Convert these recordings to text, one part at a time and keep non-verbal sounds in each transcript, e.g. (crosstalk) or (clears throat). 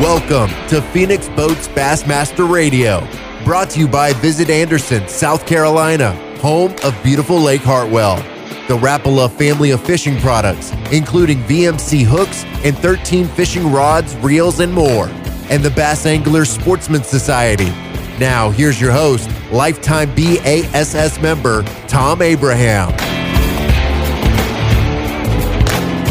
Welcome to Phoenix Boats Bassmaster Radio, brought to you by Visit Anderson, South Carolina, home of beautiful Lake Hartwell. The Rapala family of fishing products, including VMC hooks and 13 fishing rods, reels, and more. And the Bass Angler Sportsman Society. Now, here's your host, lifetime BASS member, Thom Abraham.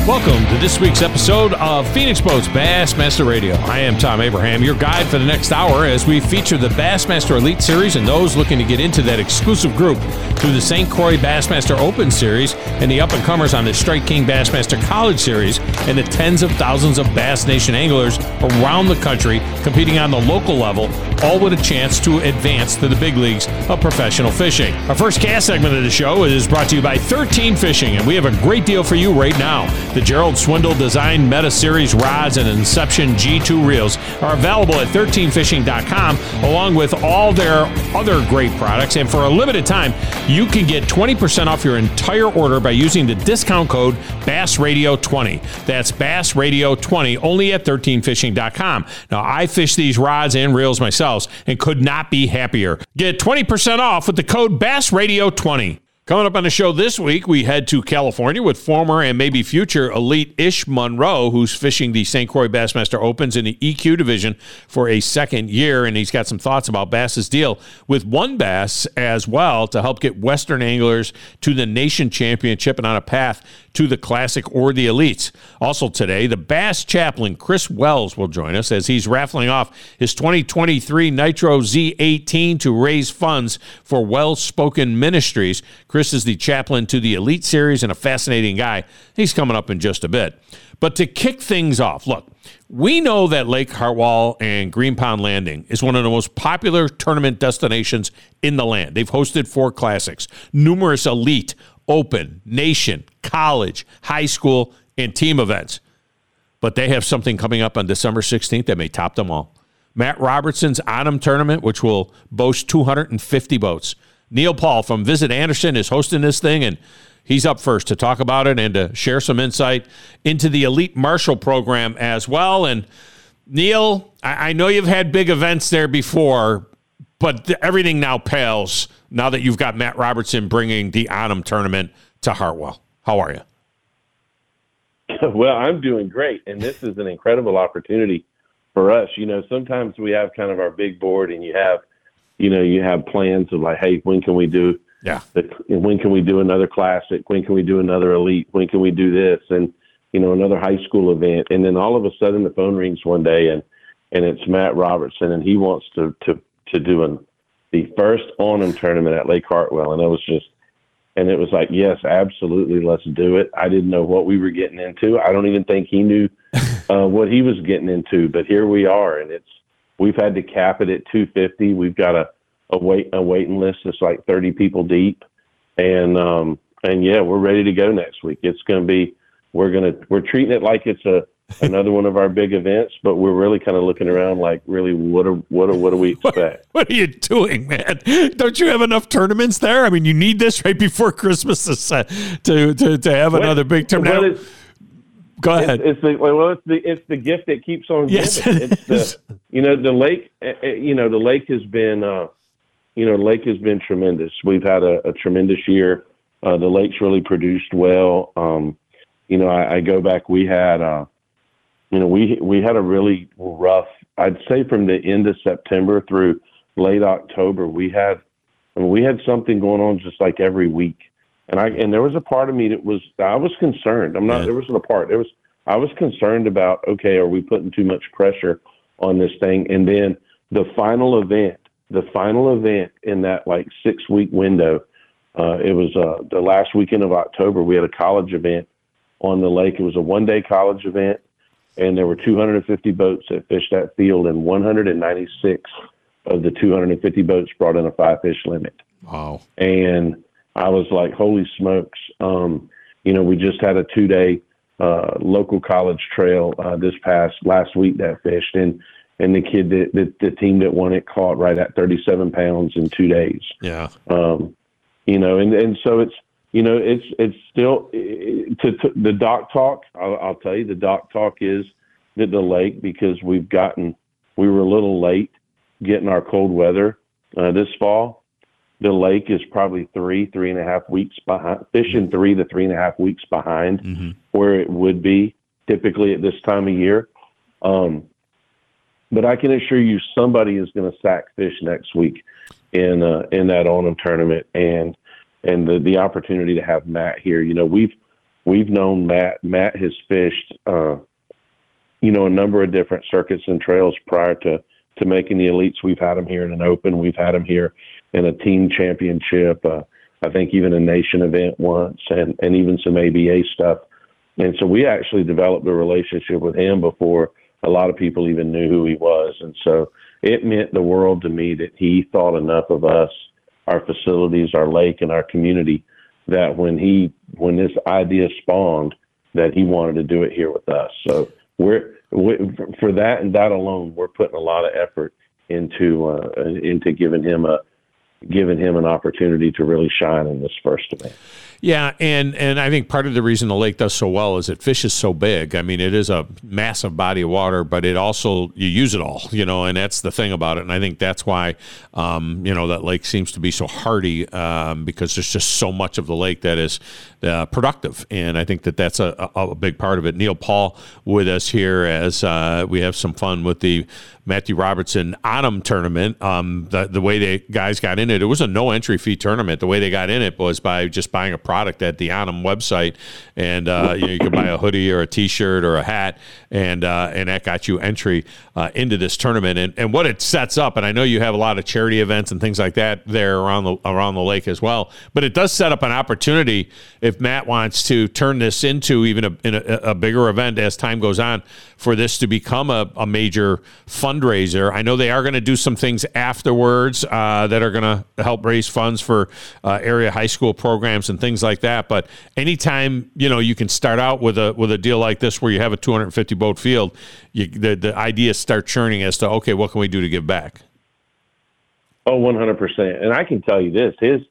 Welcome to this week's episode of Phoenix Boats Bassmaster Radio. I am Thom Abraham, your guide for the next hour as we feature the Bassmaster Elite Series and those looking to get into that exclusive group through the St. Croix Bassmaster Open Series and the up and comers on the Strike King Bassmaster College Series and the tens of thousands of Bass Nation anglers around the country competing on the local level, all with a chance to advance to the big leagues of professional fishing. Our first cast segment of the show is brought to you by 13 Fishing, and we have a great deal for you right now. The Gerald Swindle designed Meta Series rods and Inception G2 reels are available at 13fishing.com along with all their other great products. And for a limited time, you can get 20% off your entire order by using the discount code BassRadio20. That's BassRadio20 only at 13fishing.com. Now, I fish these rods and reels myself and could not be happier. Get 20% off with the code BassRadio20. Coming up on the show this week, we head to California with former and maybe future elite Ish Monroe, who's fishing the St. Croix Bassmaster Opens in the EQ division for a second year. And he's got some thoughts about Bass's deal with One Bass as well to help get Western anglers to the nation championship and on a path to the Classic or the Elites. Also today, the Bass chaplain Chris Wells will join us as he's raffling off his 2023 Nitro Z18 to raise funds for Well Spoken Ministries. Chris is the chaplain to the Elite Series and a fascinating guy. He's coming up in just a bit. But to kick things off, look, we know that Lake Hartwell and Green Pond Landing is one of the most popular tournament destinations in the land. They've hosted four classics, numerous elite, open, nation, college, high school, and team events. But they have something coming up on December 16th that may top them all. Matt Robertson's Autumn Tournament, which will boast 250 boats. Neil Paul from Visit Anderson is hosting this thing, and he's up first to talk about it and to share some insight into the Elite Marshal program as well. And Neil, I, I know you've had big events there before, but th- everything now pales now that you've got Matt Robertson bringing the Autumn Tournament to Hartwell. How are you? (laughs) Well, I'm doing great, and this is an incredible opportunity for us. You know, sometimes we have kind of our big board, and you have – you know, you have plans of like, hey, when can we do? Yeah. The, when can we do another classic? When can we do another elite? When can we do this? And you know, another high school event. And then all of a sudden, the phone rings one day, and and it's Matt Robertson, and he wants to to to do an the first Autumn tournament at Lake Hartwell, and it was just. And it was like, yes, absolutely, let's do it. I didn't know what we were getting into. I don't even think he knew (laughs) uh, what he was getting into, but here we are, and it's We've had to cap it at 250. We've got a a wait a waiting list that's like 30 people deep, and um and yeah, we're ready to go next week. It's going to be we're gonna we're treating it like it's a another one of our big events, but we're really kind of looking around like, really, what are what are what do we (laughs) expect? What, what, are you doing, man? Don't you have enough tournaments there? I mean, you need this right before Christmas to to to, to have another big tournament. Go ahead. It's, it's, the well, it's the it's the gift that keeps on yes, giving. It's the you know the lake. Eh, eh, you know the lake has been uh, you know lake has been tremendous. We've had a, a tremendous year. Uh, the lake's really produced well. Um, you know, I, I go back. We had uh, you know we we had a really rough. I'd say from the end of September through late October, we had I mean, we had something going on just like every week. And I and there was a part of me that was I was concerned. I'm not yeah. there wasn't a part. There was I was concerned about okay, are we putting too much pressure on this thing? And then the final event, the final event in that like six week window, uh, it was uh, the last weekend of October. We had a college event on the lake. It was a one day college event, and there were 250 boats that fished that field, and 196 of the 250 boats brought in a five fish limit. Wow! And I was like, holy smokes. Um, you know, we just had a two day uh, local college trail uh, this past last week that fished, and and the kid that, that the team that won it caught right at 37 pounds in two days. Yeah. Um, you know, and and so it's you know it's it's still to, to the dock talk. I'll, I'll tell you, the dock talk is that the lake because we've gotten we were a little late getting our cold weather uh, this fall. The lake is probably three, three and a half weeks behind, fishing three to three and a half weeks behind Mm-hmm. where it would be typically at this time of year. Um, but I can assure you, somebody is going to sack fish next week in uh, in that Onum tournament, and and the the opportunity to have Matt here. You know, we've we've known Matt. Matt has fished, uh, you know, a number of different circuits and trails prior to to making the elites. We've had him here in an open. We've had him here in a team championship. Uh, I think even a nation event once, and and even some ABA stuff. And so we actually developed a relationship with him before a lot of people even knew who he was. And so it meant the world to me that he thought enough of us, our facilities, our lake, and our community that when he when this idea spawned, that he wanted to do it here with us. So we're we, for that and that alone, we're putting a lot of effort into uh, into giving him a giving him an opportunity to really shine in this first event. Yeah, and and I think part of the reason the lake does so well is it fishes so big. I mean, it is a massive body of water, but it also you use it all, you know, and that's the thing about it. And I think that's why, um, you know, that lake seems to be so hardy um, because there's just so much of the lake that is uh, productive, and I think that that's a, a, a big part of it. Neil Paul with us here as uh, we have some fun with the Matthew Robertson Autumn tournament. Um, the the way the guys got in it, it was a no entry fee tournament. The way they got in it was by just buying a at the Onum website, and uh, you, know, you could buy a hoodie or a T-shirt or a hat, and uh, and that got you entry uh, into this tournament. And and what it sets up, and I know you have a lot of charity events and things like that there around the around the lake as well. But it does set up an opportunity if Matt wants to turn this into even a, in a, a bigger event as time goes on for this to become a, a major fundraiser. I know they are going to do some things afterwards uh, that are going to help raise funds for uh, area high school programs and things like that. But anytime you know you can start out with a with a deal like this where you have a 250 boat field, you, the the ideas start churning as to okay, what can we do to give back? Oh, 100%. And I can tell you this, his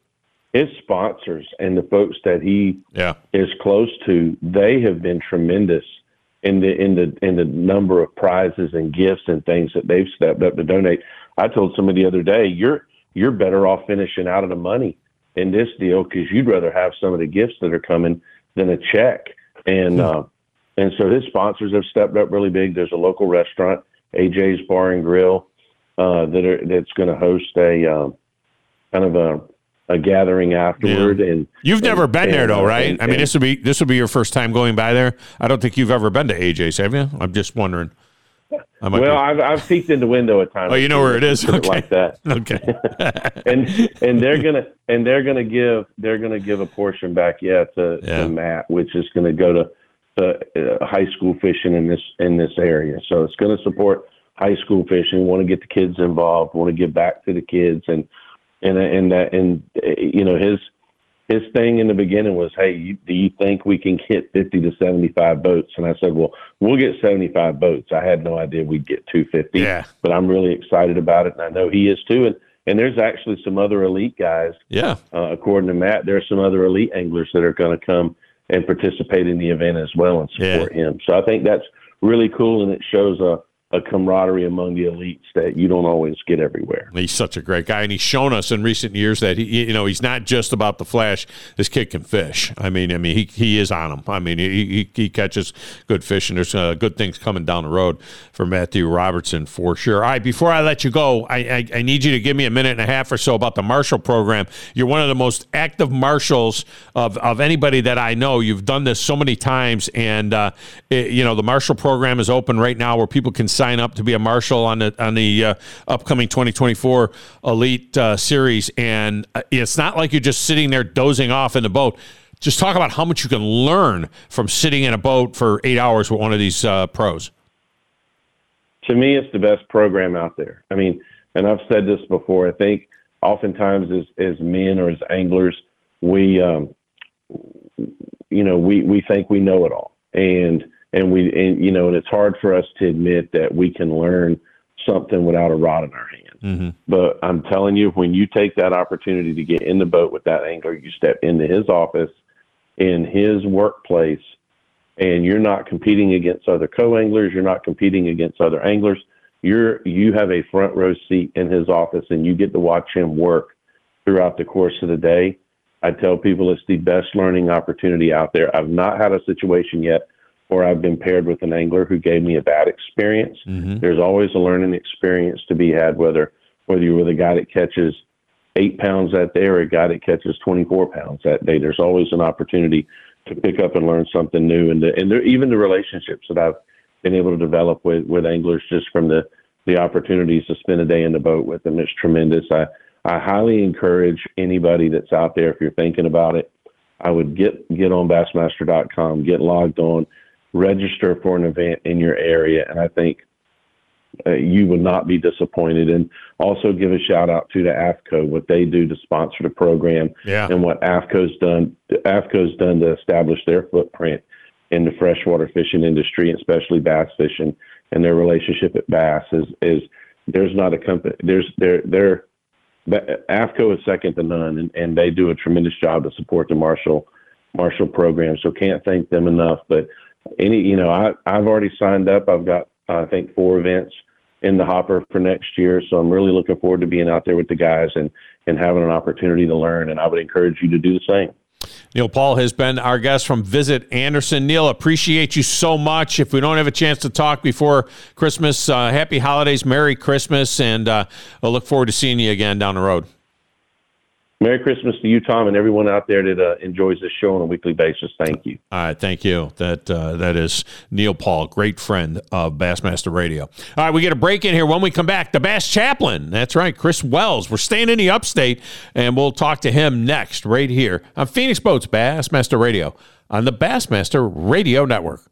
his sponsors and the folks that he Yeah, is close to, they have been tremendous in the in the in the number of prizes and gifts and things that they've stepped up to donate. I told somebody the other day, you're you're better off finishing out of the money in this deal because you'd rather have some of the gifts that are coming than a check. And uh, and so his sponsors have stepped up really big. There's a local restaurant, AJ's Bar and Grill, uh, that are that's going to host a um, kind of a a gathering afterward. And you've never been there though, uh, right? and- I mean, and- this would be this would be your first time going by there. I don't think you've ever been to AJ's, have you? I'm just wondering. I might well, I've I've peeked in the window at times. Oh, you know where it is? Okay. like that. (laughs) okay. (laughs) and and they're gonna and they're gonna give they're gonna give a portion back yeah to, Yeah. to Matt which is gonna go to uh, uh, high school fishing in this in this area so it's gonna support high school fishing want to get the kids involved want to give back to the kids and and and that and you know his his thing in the beginning was hey you, do you think we can get 50 to 75 boats and I said well we'll get 75 boats I had no idea we'd get 250 Yeah. but I'm really excited about it, and I know he is too. And and there's actually some other elite guys, Yeah. uh, according to Matt. There are some other elite anglers that are going to come and participate in the event as well and support him. So I think that's really cool, and it shows a a camaraderie among the elites that you don't always get everywhere. He's such a great guy, and he's shown us in recent years that he, you know, he's not just about the flash. This kid can fish. I mean, I mean, he, he is on him. I mean, he, he, he catches good fish, and there's uh, good things coming down the road for Matthew Robertson for sure. All right, before I let you go, I, I, I need you to give me a minute and a half or so about the Marshal program. You're one of the most active marshals of, of anybody that I know. You've done this so many times, and uh, it- you know the Marshal program is open right now where people can sign up to be a marshal on the on the uh, upcoming 2024 Elite uh, Series, and uh, it's not like you're just sitting there dozing off in the boat. Just talk about how much you can learn from sitting in a boat for eight hours with one of these uh, pros. to me, it's the best program out there. I mean, and I've said this before. I think oftentimes as as men or as anglers, we, um, you know, we we think we know it all, and and we and you know, and it's hard for us to admit that we can learn something without a rod in our hand. Mm-hmm. But I'm telling you, when you take that opportunity to get in the boat with that angler, you step into his office, in his workplace, and you're not competing against other co-anglers. You're not competing against other anglers. You're you have a front row seat in his office, and you get to watch him work throughout the course of the day. I tell people it's the best learning opportunity out there. I've not had a situation yet where I've been paired with an angler who gave me a bad experience. Mm-hmm. There's always a learning experience to be had, whether whether you're with a guy that catches eight pounds that day or a guy that catches 24 pounds that day. There's always an opportunity to pick up and learn something new, and the, and there, even the relationships that I've been able to develop with with anglers just from the the opportunities to spend a day in the boat with them is tremendous. I I highly encourage anybody that's out there if you're thinking about it. I would get get on Bassmaster.com, get logged on, register for an event in your area, and I think uh, you will not be disappointed. And also give a shout out to the AFTCO, what they do to sponsor the program, yeah. and what AFTCO's done. AFTCO's done to establish their footprint in the freshwater fishing industry, especially bass fishing, and their relationship at Bass is is there's not a company there's there there AFTCO is second to none, and, and they do a tremendous job to support the Marshal Marshal program. So can't thank them enough. But any, you know, I I've already signed up. I've got I think four events in the hopper for next year. So I'm really looking forward to being out there with the guys and and having an opportunity to learn. And I would encourage you to do the same. Neil Paul has been our guest from Visit Anderson. Neil, appreciate you so much. If we don't have a chance to talk before Christmas, uh, happy holidays, Merry Christmas, and uh, I look forward to seeing you again down the road. Merry Christmas to you, Thom, and everyone out there that uh, enjoys this show on a weekly basis. Thank you. All right, thank you. That uh, that is Neil Paul, great friend of Bassmaster Radio. All right, we get a break in here. When we come back, the Bass Chaplain. That's right, Chris Wells. We're staying in the Upstate, and we'll talk to him next, right here on Phoenix Boats Bassmaster Radio on the Bassmaster Radio Network.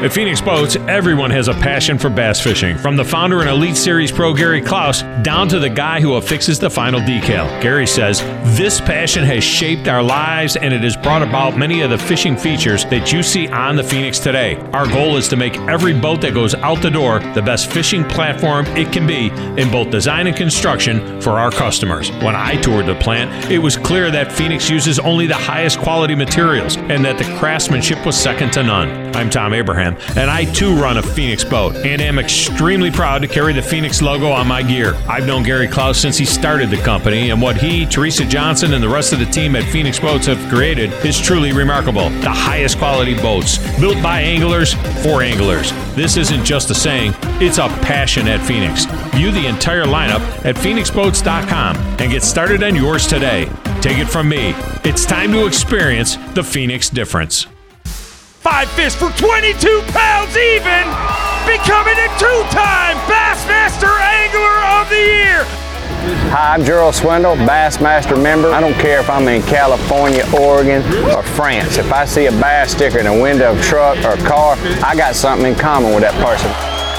At Phoenix Boats, everyone has a passion for bass fishing, from the founder and Elite Series pro Gary Clouse down to the guy who affixes the final decal. Gary says, This passion has shaped our lives and it has brought about many of the fishing features that you see on the Phoenix today. Our goal is to make every boat that goes out the door the best fishing platform it can be in both design and construction for our customers. When I toured the plant, it was clear that Phoenix uses only the highest quality materials and that the craftsmanship was second to none. I'm Thom Abraham and I too run a Phoenix boat and am extremely proud to carry the Phoenix logo on my gear. I've known Gary Clouse since he started the company, and what he, Teresa Johnson, and the rest of the team at Phoenix Boats have created is truly remarkable. The highest quality boats, built by anglers for anglers. This isn't just a saying, it's a passion at Phoenix. View the entire lineup at phoenixboats.com and get started on yours today. Take it from me. It's time to experience the Phoenix difference five fish for 22 pounds even, becoming a two-time Bassmaster Angler of the Year. Hi, I'm Gerald Swindle, Bassmaster member. I don't care if I'm in California, Oregon, or France. If I see a bass sticker in a window of a truck or a car, I got something in common with that person.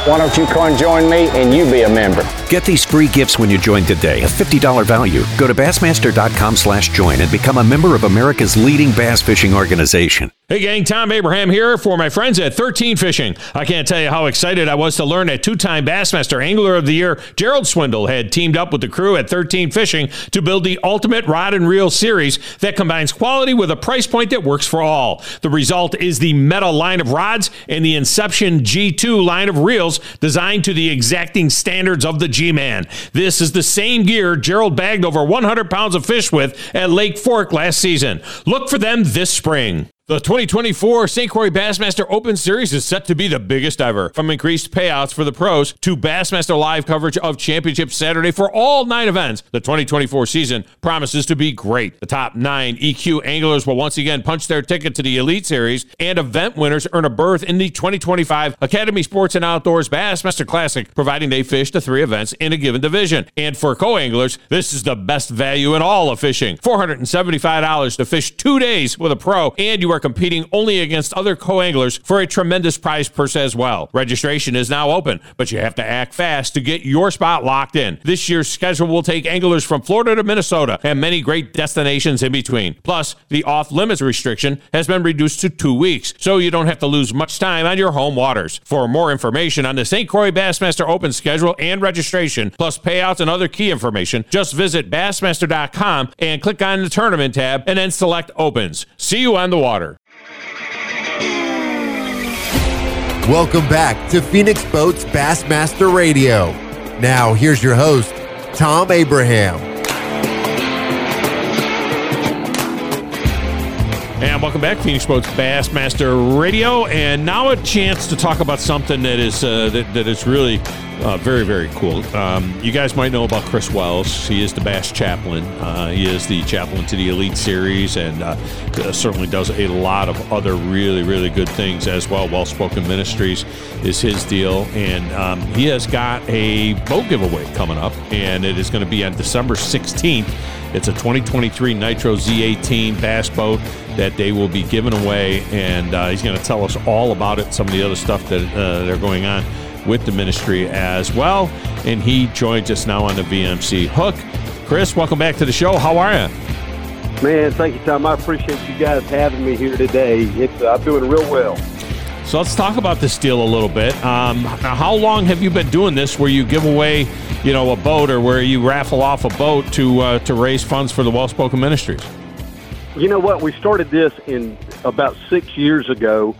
Why don't you come join me and you be a member? Get these free gifts when you join today, a $50 value. Go to Bassmaster.com slash join and become a member of America's leading bass fishing organization. Hey gang, Thom Abraham here for my friends at 13 Fishing. I can't tell you how excited I was to learn that two-time Bassmaster Angler of the Year, Gerald Swindle, had teamed up with the crew at 13 Fishing to build the ultimate rod and reel series that combines quality with a price point that works for all. The result is the Meta line of rods and the Inception G2 line of reels designed to the exacting standards of the G-Man. This is the same gear Gerald bagged over 100 pounds of fish with at Lake Fork last season. Look for them this spring. The 2024 St. Croix Bassmaster Open Series is set to be the biggest ever. From increased payouts for the pros to Bassmaster live coverage of Championship Saturday for all nine events, the 2024 season promises to be great. The top nine EQ anglers will once again punch their ticket to the Elite Series, and event winners earn a berth in the 2025 Academy Sports and Outdoors Bassmaster Classic, providing they fish the three events in a given division. And for co anglers, this is the best value in all of fishing $475 to fish two days with a pro, and you are are competing only against other co-anglers for a tremendous prize purse as well. Registration is now open, but you have to act fast to get your spot locked in. This year's schedule will take anglers from Florida to Minnesota and many great destinations in between. Plus, the off-limits restriction has been reduced to two weeks, so you don't have to lose much time on your home waters. For more information on the St. Croix Bassmaster Open schedule and registration, plus payouts and other key information, just visit Bassmaster.com and click on the tournament tab and then select Opens. See you on the water. Welcome back to Phoenix Boats Bassmaster Radio. Now, here's your host, Thom Abraham. And welcome back, Phoenix Boats Bassmaster Radio. And now a chance to talk about something that is uh, that, that is really uh, very, very cool. Um, you guys might know about Chris Wells. He is the Bass Chaplain. Uh, he is the chaplain to the Elite Series and uh, certainly does a lot of other really, really good things as well. Well Spoken Ministries is his deal. And um, he has got a boat giveaway coming up, and it is going to be on December 16th. It's a 2023 Nitro Z18 bass boat that they will be giving away, and uh, he's going to tell us all about it, some of the other stuff that, uh, that are going on with the ministry as well. And he joins us now on the VMC Hook. Chris, welcome back to the show. How are you? Man, thank you, Thom. I appreciate you guys having me here today. It's uh, I'm doing real well. So let's talk about this deal a little bit. Um, now, how long have you been doing this? Where you give away, you know, a boat, or where you raffle off a boat to uh, to raise funds for the Well Spoken Ministries? You know what? We started this in about six years ago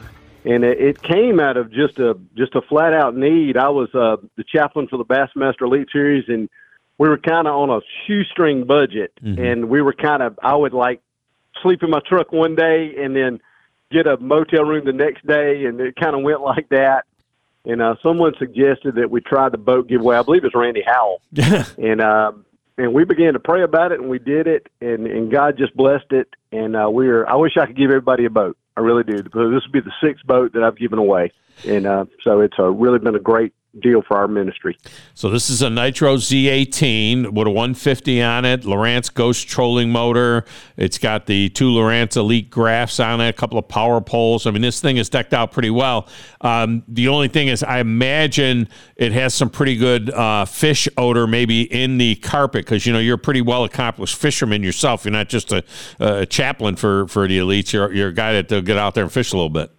and it, it came out of just a just a flat out need. I was uh, the chaplain for the Bassmaster Elite Series, and we were kind of on a shoestring budget, mm-hmm. and we were kind of I would like sleep in my truck one day and then get a motel room the next day, and it kind of went like that. And uh, someone suggested that we try the boat giveaway. I believe it's Randy Howell, (laughs) and uh, and we began to pray about it, and we did it, and and God just blessed it, and uh, we are. I wish I could give everybody a boat. I really do. This will be the sixth boat that I've given away, and uh, so it's uh, really been a great deal for our ministry. So this is a Nitro Z18 with a 150 on it, Lowrance Ghost trolling motor. It's got the two Lowrance Elite graphs on it, a couple of power poles. I mean, this thing is decked out pretty well. Um, the only thing is, I imagine it has some pretty good uh, fish odor maybe in the carpet because you know you're a pretty well accomplished fisherman yourself. You're not just a, a chaplain for for the elites. You're you're a guy that will get out there and fish a little bit.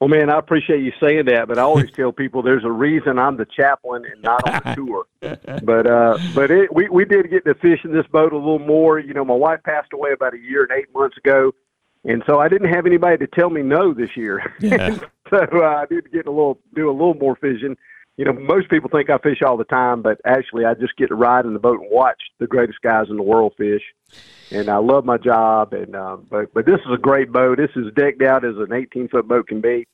Well, man, I appreciate you saying that, but I always (laughs) tell people there's a reason I'm the chaplain and not on the tour. But uh, but it, we we did get to fish in this boat a little more. You know, my wife passed away about a year and eight months ago, and so I didn't have anybody to tell me no this year. Yeah. (laughs) so uh, I did get a little do a little more fishing. You know, most people think I fish all the time, but actually, I just get to ride in the boat and watch the greatest guys in the world fish and I love my job. And uh, but but this is a great boat. This is decked out as an 18 foot boat can be,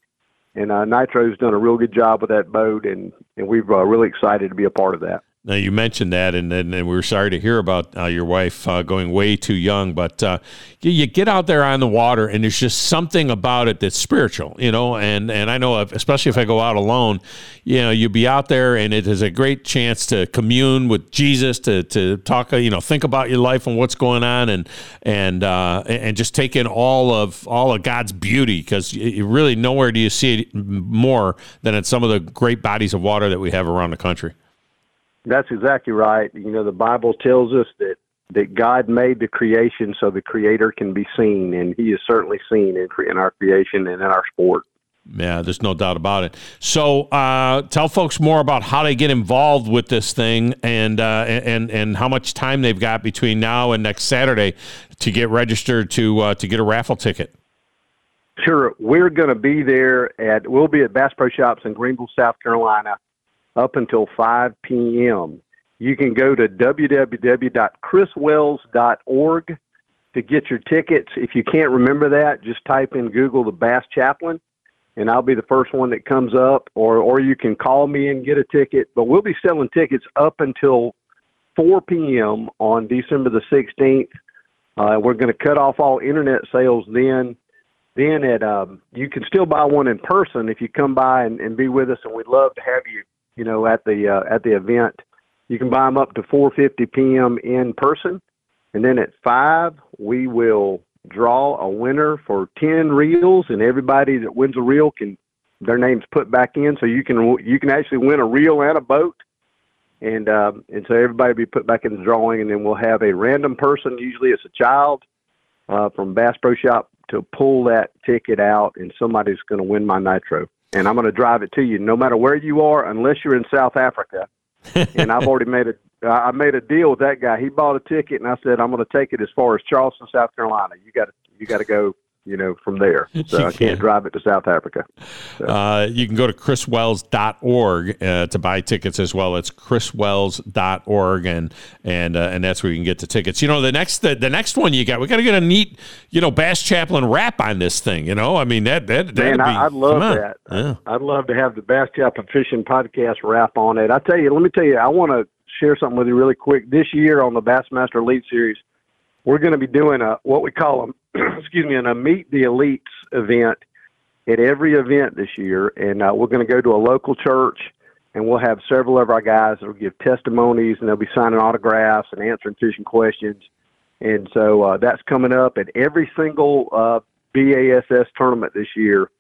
and uh, Nitro's done a real good job with that boat, and and we're uh, really excited to be a part of that. Now you mentioned that, and and, and we're sorry to hear about uh, your wife uh, going way too young. But uh, you, you, get out there on the water, and there's just something about it that's spiritual, you know. And and I know, especially if I go out alone, you know, you be out there, and it is a great chance to commune with Jesus, to to talk, you know, think about your life and what's going on, and and uh, and just take in all of all of God's beauty, because really nowhere do you see it more than in some of the great bodies of water that we have around the country. That's exactly right. You know, the Bible tells us that that God made the creation so the Creator can be seen, and He is certainly seen in, in our creation and in our sport. Yeah, there's no doubt about it. So, uh, tell folks more about how they get involved with this thing, and uh, and and how much time they've got between now and next Saturday to get registered to uh, to get a raffle ticket. Sure, we're going to be there at we'll be at Bass Pro Shops in Greenville, South Carolina up until 5 p.m. You can go to www.chriswells.org to get your tickets. If you can't remember that, just type in Google the Bass Chaplain, and I'll be the first one that comes up. Or or you can call me and get a ticket. But we'll be selling tickets up until 4 p.m. on December the 16th. Uh, we're going to cut off all internet sales then. Then at um, you can still buy one in person if you come by and, and be with us, and we'd love to have you you know, at the uh, at the event. You can buy them up to 4:50 p.m. in person, and then at five we will draw a winner for 10 reels, and everybody that wins a reel can their names put back in, so you can you can actually win a reel and a boat, and um, and so everybody will be put back in the drawing, and then we'll have a random person, usually it's a child uh, from Bass Pro Shop, to pull that ticket out, and somebody's going to win my nitro and I'm going to drive it to you, no matter where you are, unless you're in South Africa. (laughs) and I've already made a I made a deal with that guy. He bought a ticket, and I said I'm going to take it as far as Charleston, South Carolina. You got to you got to go you know, from there. (laughs) So I can. can't drive it to South Africa. Uh, you can go to chriswells.org uh, to buy tickets as well. It's chriswells.org, and and uh, and that's where you can get the tickets. You know, the next the, the next one you got, we got to get a neat, you know, Bass Chaplain wrap on this thing. You know, I mean that that Man, be, I, I'd love that. Yeah. I'd love to have the Bass Chaplain Fishing Podcast wrap on it. I tell you, let me tell you, I want to share something with you really quick. This year on the Bassmaster Elite Series, we're going to be doing a what we call a (clears throat) excuse me, an a Meet the Elites event at every event this year, and uh, we're going to go to a local church, and we'll have several of our guys that will give testimonies, and they'll be signing autographs and answering fishing questions. And so uh, that's coming up at every single uh, BASS tournament this year.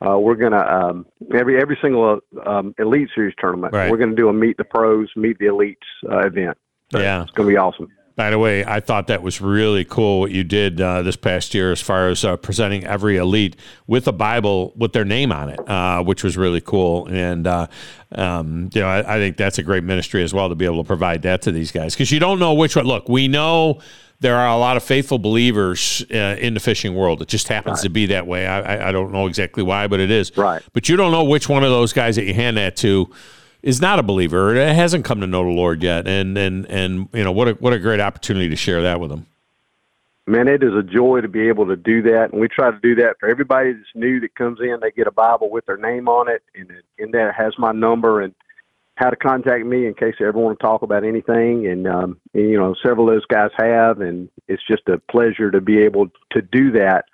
Uh, we're gonna um, every every single um, Elite Series tournament. Right. We're gonna do a meet the pros, meet the elites uh, event. So Yeah. it's gonna be awesome. By the way, I thought that was really cool what you did uh, this past year as far as uh, presenting every elite with a Bible with their name on it, uh, which was really cool. And, uh, um, you know, I, I think that's a great ministry as well to be able to provide that to these guys because you don't know which one. Look, we know there are a lot of faithful believers uh, in the fishing world. It just happens to be that way. I, I, I don't know exactly why, but it is. Right. But you don't know which one of those guys that you hand that to is not a believer. It hasn't come to know the Lord yet, and and and you know what a what a great opportunity to share that with them. Man, it is a joy to be able to do that, and we try to do that for everybody that's new that comes in. They get a Bible with their name on it, and in there has my number and how to contact me in case they ever want to talk about anything. And, um, and you know, several of those guys have, and it's just a pleasure to be able to do that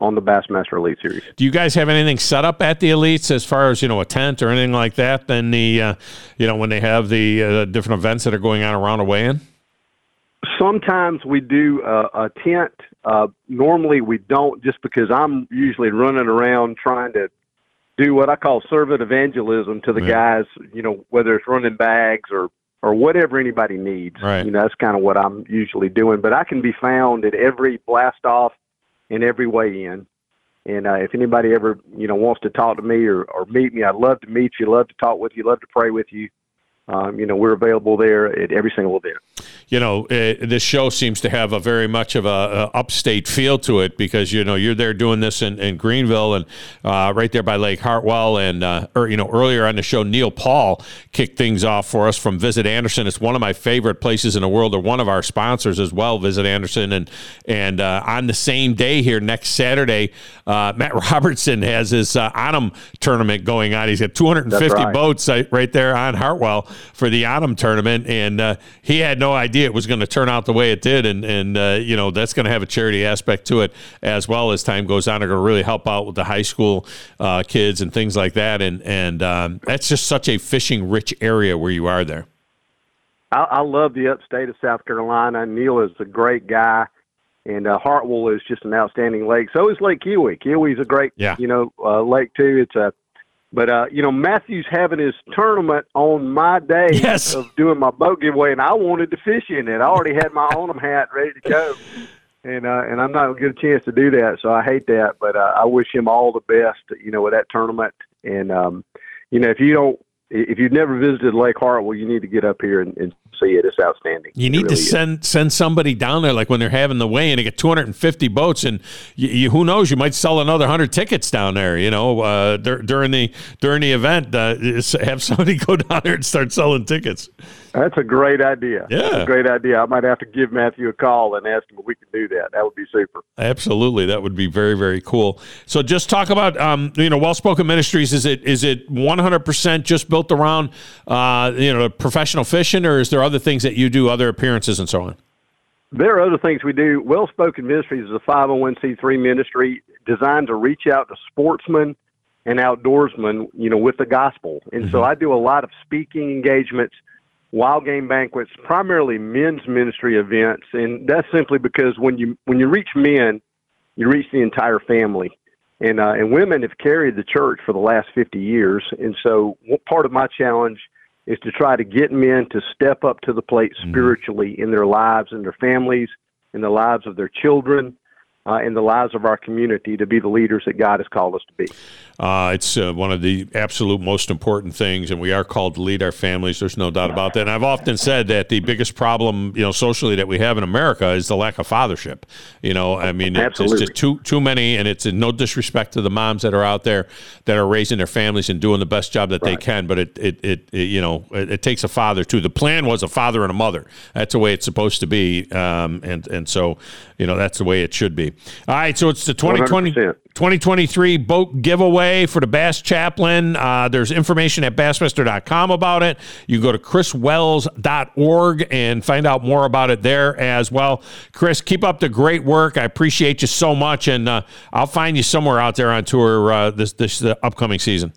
on the Bassmaster Elite Series. Do you guys have anything set up at the elites as far as you know a tent or anything like that? Then the uh, you know when they have the uh, different events that are going on around a weigh-in. Sometimes we do uh, a tent. Uh, normally we don't, just because I'm usually running around trying to do what I call servant evangelism to the Yeah. guys. You know, whether it's running bags or or whatever anybody needs. Right. You know, that's kind of what I'm usually doing. But I can be found at every blast off and every way in. And uh, if anybody ever you know wants to talk to me or, or meet me, I'd love to meet you. Love to talk with you. Love to pray with you. Um, you know, we're available there at every single event. you know, uh, this show seems to have a very much of a, a upstate feel to it because you know you're there doing this in, in Greenville and uh, right there by Lake Hartwell and uh, or you know earlier on the show Neil Paul kicked things off for us from Visit Anderson. It's one of my favorite places in the world, or one of our sponsors as well, Visit Anderson. And and uh, on the same day here next Saturday, uh, Matt (laughs) Robertson has his uh, Onum tournament going on. He's got 250 right. boats right there on Hartwell for the autumn tournament, and uh, he had no idea it was going to turn out the way it did, and and uh, you know that's going to have a charity aspect to it as well as time goes on. They're going to really help out with the high school uh, kids and things like that, and and um, that's just such a fishing rich area where you are there. I, I love the upstate of South Carolina. Neil is a great guy, and uh, Hartwell is just an outstanding lake. So is Lake Keowee. Keowee's a great, Yeah. you know, uh, lake too. It's a, but uh, you know, Matthew's having his tournament on my day (laughs) Yes. of doing my boat giveaway, and I wanted to fish in it. I already had my (laughs) Onum hat ready to go. And uh, and I'm not gonna get a chance to do that, so I hate that. But uh, I wish him all the best, you know, with that tournament. And um, you know, if you don't, if you've never visited Lake Hartwell, you need to get up here and, and see it. It's outstanding. You need to really is. send send somebody down there, like when they're having the weigh in, they get 250 boats, and you, you, who knows, you might sell another hundred tickets down there. You know, uh, dur- during the during the event, uh, have somebody (laughs) go down there and start selling tickets. That's a great idea. Yeah. A great idea. I might have to give Matthew a call and ask him if we can do that. That would be super. Absolutely, that would be very very cool. So, just talk about um, you know, Well Spoken Ministries. Is it is it 100 percent just built around uh, you know professional fishing, or is there other things that you do, other appearances and so on? There are other things we do. Well Spoken Ministries is a 501c3 ministry designed to reach out to sportsmen and outdoorsmen, you know, with the gospel. And so I do a lot of speaking engagements, wild game banquets, primarily men's ministry events, and that's simply because when you when you reach men, you reach the entire family. And uh, and women have carried the church for the last 50 years. And so part of my challenge is to try to get men to step up to the plate spiritually in their lives and their families, in the lives of their children, uh, in the lives of our community to be the leaders that God has called us to be. Uh, it's uh, one of the absolute most important things, and we are called to lead our families. There's no doubt about that. And I've often said that the biggest problem, you know, socially that we have in America is the lack of fathership. You know, I mean, it's, it's just too too many, and it's no disrespect to the moms that are out there that are raising their families and doing the best job that right. they can. But it, it, it, it you know, it, it, takes a father too. The plan was a father and a mother. That's the way it's supposed to be, um, and and so you know that's the way it should be. All right, so it's the 2020, 2023 boat giveaway for the Bass Chaplain. Uh, there's information at bassmaster.com about it. You go to chriswells.org and find out more about it there as well. Chris, keep up the great work. I appreciate you so much, and uh, I'll find you somewhere out there on tour uh, this this upcoming season.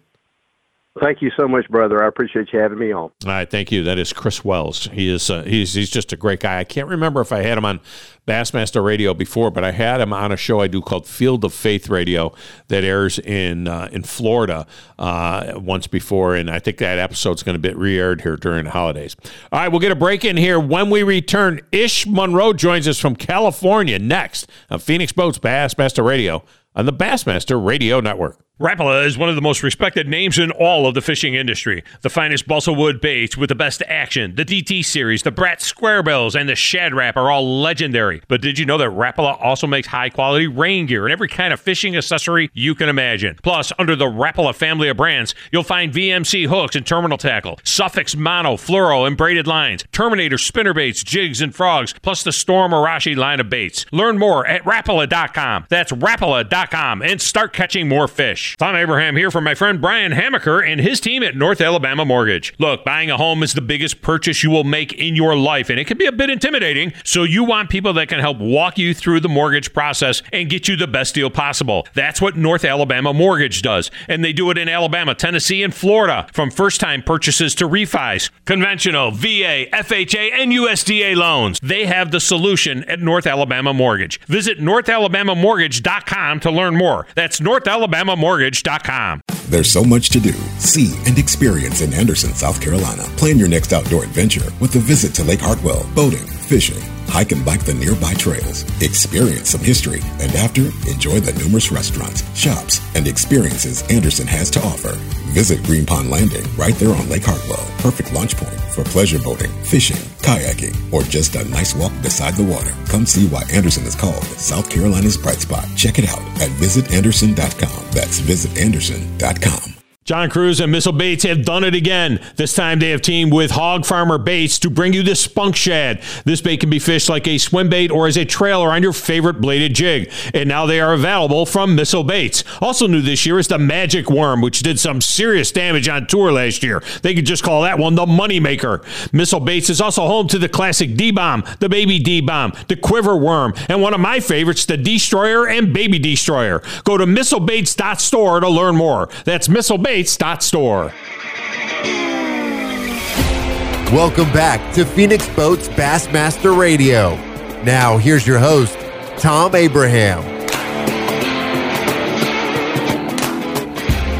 Thank you so much, brother. I appreciate you having me on. All right, thank you. That is Chris Wells. He is uh, he's he's just a great guy. I can't remember if I had him on Bassmaster Radio before, but I had him on a show I do called Field of Faith Radio that airs in uh, in Florida uh, once before, and I think that episode's going to be re-aired here during the holidays. All right, we'll get a break in here. When we return, Ish Monroe joins us from California next on Phoenix Boats Bassmaster Radio on the Bassmaster Radio Network. Rapala is one of the most respected names in all of the fishing industry. The finest balsa wood baits with the best action, the DT series, the Brat Square Bills, and the Shad Rap are all legendary. But did you know that Rapala also makes high quality rain gear and every kind of fishing accessory you can imagine? Plus, under the Rapala family of brands, you'll find VMC hooks and terminal tackle, Suffix mono, fluoro, and braided lines, Terminator spinner baits, jigs, and frogs, plus the Storm Arashi line of baits. Learn more at Rapala.com. That's Rapala.com and start catching more fish. Thom Abraham here from my friend Brian Hamaker and his team at North Alabama Mortgage. Look, buying a home is the biggest purchase you will make in your life, and it can be a bit intimidating. So you want people that can help walk you through the mortgage process and get you the best deal possible. That's what North Alabama Mortgage does, and they do it in Alabama, Tennessee, and Florida, from first-time purchases to refis, conventional, VA, FHA, and USDA loans. They have the solution at North Alabama Mortgage. Visit NorthAlabamaMortgage.com to learn more. That's North Alabama Mortgage There's so much to do, see, and experience in Anderson, South Carolina. Plan your next outdoor adventure with a visit to Lake Hartwell, boating, fishing, hike and bike the nearby trails, experience some history, and after, enjoy the numerous restaurants, shops, and experiences Anderson has to offer. Visit Green Pond Landing right there on Lake Hartwell. Perfect launch point for pleasure boating, fishing, kayaking, or just a nice walk beside the water. Come see why Anderson is called South Carolina's bright spot. Check it out at visitanderson.com. That's visitanderson.com. John Crews and Missile Baits have done it again. This time they have teamed with Hog Farmer Baits to bring you the Spunk Shad. This bait can be fished like a swim bait or as a trailer on your favorite bladed jig. And now they are available from Missile Baits. Also new this year is the Magic Worm, which did some serious damage on tour last year. They could just call that one the Moneymaker. Missile Baits is also home to the classic D-Bomb, the Baby D-Bomb, the Quiver Worm, and one of my favorites, the Destroyer and Baby Destroyer. Go to missilebaits.store to learn more. That's Missile Baits Store. Welcome back to Phoenix Boats Bassmaster Radio. Now, here's your host, Thom Abraham.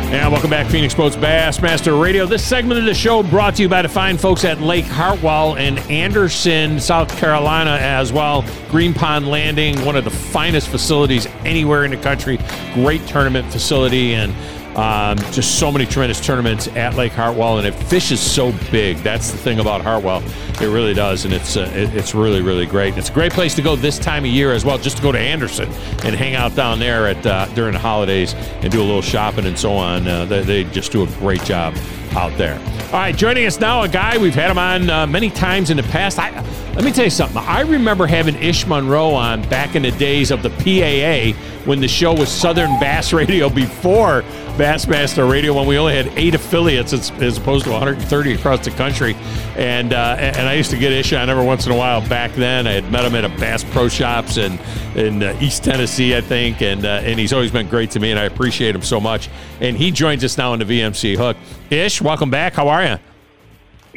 And welcome back, Phoenix Boats Bassmaster Radio. This segment of the show brought to you by the fine folks at Lake Hartwell in Anderson, South Carolina, as well. Green Pond Landing, one of the finest facilities anywhere in the country. Great tournament facility and um, just so many tremendous tournaments at Lake Hartwell, and it fishes so big. That's the thing about Hartwell. It really does, and it's uh, it, it's really really great. And it's a great place to go this time of year as well, just to go to Anderson and hang out down there at uh, during the holidays and do a little shopping and so on. Uh, they, they just do a great job out there. All right, joining us now, a guy we've had him on uh, many times in the past. I, let me tell you something. I remember having Ish Monroe on back in the days of the PAA when the show was Southern Bass Radio (laughs) before Bassmaster Radio when we only had eight affiliates as, as opposed to 130 across the country. And uh, and I used to get Ish on every once in a while back then. I had met him at a Bass Pro Shops in, in uh, East Tennessee, I think. And, uh, and he's always been great to me, and I appreciate him so much. And he joins us now in the VMC Hook. Ish, welcome back. How are you?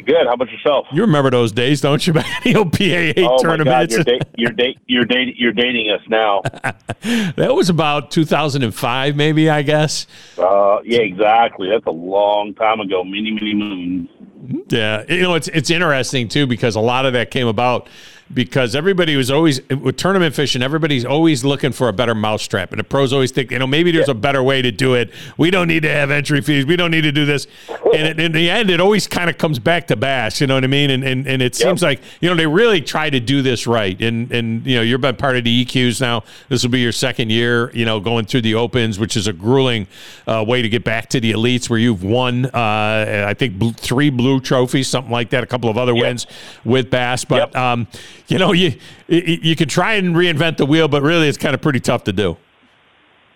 Good. How about yourself? You remember those days, don't you? Back the old PAA oh tournaments. My God, you're, da- you're, da- you're, da- you're dating us now. (laughs) that was about 2005, maybe. I guess. Uh, yeah, exactly. That's a long time ago. Many, many moons. Yeah, you know it's it's interesting too because a lot of that came about because everybody was always with tournament fishing. Everybody's always looking for a better mousetrap, and the pros always think, you know, maybe there's a better way to do it. We don't need to have entry fees. We don't need to do this. And it, in the end, it always kind of comes back to bass. You know what I mean? And and, and it seems like you know they really try to do this right. And and you know you've been part of the EQs now. This will be your second year. You know, going through the opens, which is a grueling uh, way to get back to the elites, where you've won. Uh, I think three blue trophies, something like that. A couple of other wins with bass, but Yep. um, you know you you could try and reinvent the wheel, but really it's kind of pretty tough to do.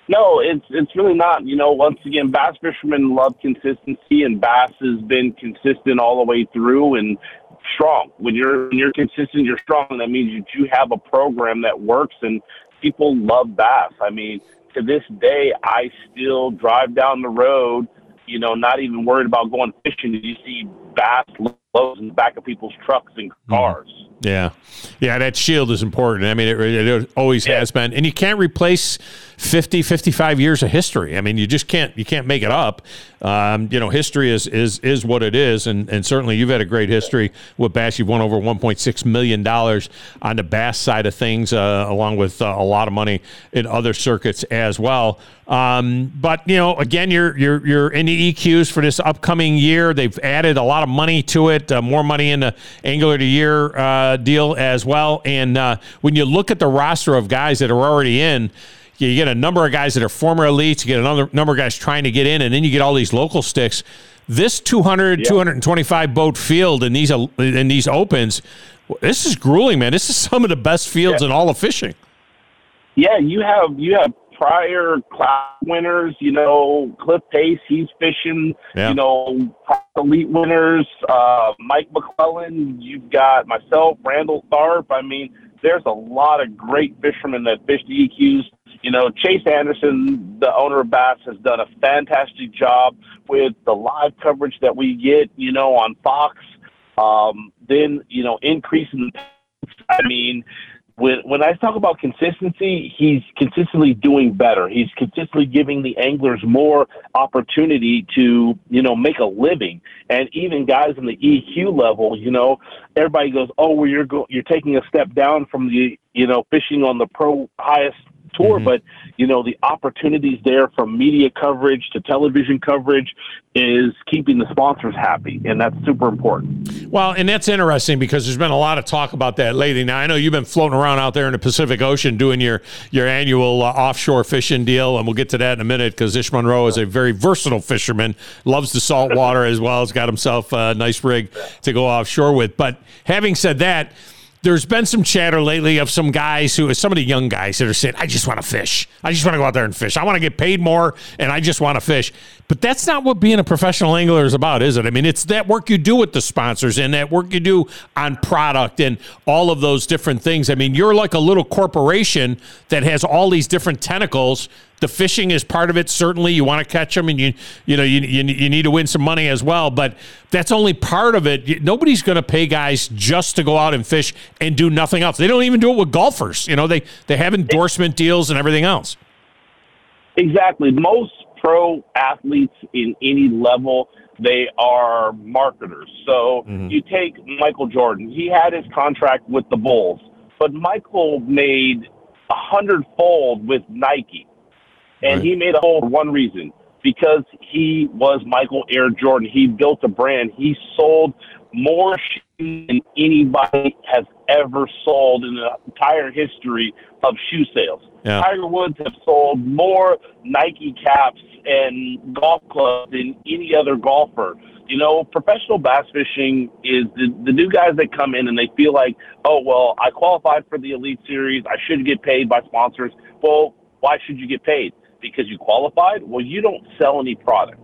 No, it's it's really not. You know, once again, bass fishermen love consistency, and bass has been consistent all the way through and strong. When you're when you're consistent, you're strong. That means you you have a program that works, and people love bass. I mean, to this day, I still drive down the road. You know, not even worried about going fishing. You see bass loads in the back of people's trucks and mm-hmm. cars. Yeah. Yeah, that shield is important. I mean, it, it always has been. And you can't replace 50, 55 years of history. I mean, you just can't you can't make it up. Um, you know, history is is is what it is and and certainly you've had a great history with Bass. You've won over 1.6 million dollars on the Bass side of things uh, along with uh, a lot of money in other circuits as well. Um, but you know, again, you're you're you're in the EQs for this upcoming year. They've added a lot of money to it, uh, more money in the of the Year uh, deal as well. And uh, when you look at the roster of guys that are already in, you get a number of guys that are former elites. You get another number of guys trying to get in, and then you get all these local sticks. This 200, 225 boat field in these in these opens, this is grueling, man. This is some of the best fields in all of fishing. Yeah, you have you have prior class winners. You know, Cliff Pace, he's fishing. Yeah. You know, elite winners. Uh, Mike McClelland. You've got myself, Randall Tharp. I mean, there's a lot of great fishermen that fish the EQs. You know, Chase Anderson, the owner of Bass, has done a fantastic job with the live coverage that we get. You know, on Fox. Um, then you know, increasing. I mean, when when I talk about consistency, he's consistently doing better. He's consistently giving the anglers more opportunity to, you know, make a living. And even guys in the EQ level, you know, everybody goes, "Oh, well, you're go- you're taking a step down from the, you know, fishing on the pro highest tour." But you know, the opportunities there from media coverage to television coverage is keeping the sponsors happy, and that's super important. Well, and that's interesting because there's been a lot of talk about that lately. Now I know you've been floating around out there in the Pacific Ocean doing your your annual uh, offshore fishing deal, and we'll get to that in a minute because Ish Monroe is a very versatile fisherman, loves the salt water as well. Has got himself a nice rig to go offshore with. But having said that. There's been some chatter lately of some guys who, some of the young guys that are saying, I just want to fish. I just want to go out there and fish. I want to get paid more and I just want to fish. But that's not what being a professional angler is about, is it? I mean, it's that work you do with the sponsors and that work you do on product and all of those different things. I mean, you're like a little corporation that has all these different tentacles. The fishing is part of it. Certainly, you want to catch them, and you you know you, you, you need to win some money as well. But that's only part of it. Nobody's going to pay guys just to go out and fish and do nothing else. They don't even do it with golfers. You know, they they have endorsement deals and everything else. Exactly. Most pro athletes in any level, they are marketers. So mm-hmm. you take Michael Jordan. He had his contract with the Bulls, but Michael made a hundredfold with Nike. And he made a whole for one reason because he was Michael Air Jordan. He built a brand. He sold more shoes than anybody has ever sold in the entire history of shoe sales. Yeah. Tiger Woods have sold more Nike caps and golf clubs than any other golfer. You know, professional bass fishing is the, the new guys that come in and they feel like, oh, well, I qualified for the Elite Series. I should get paid by sponsors. Well, why should you get paid? Because you qualified? Well, you don't sell any product.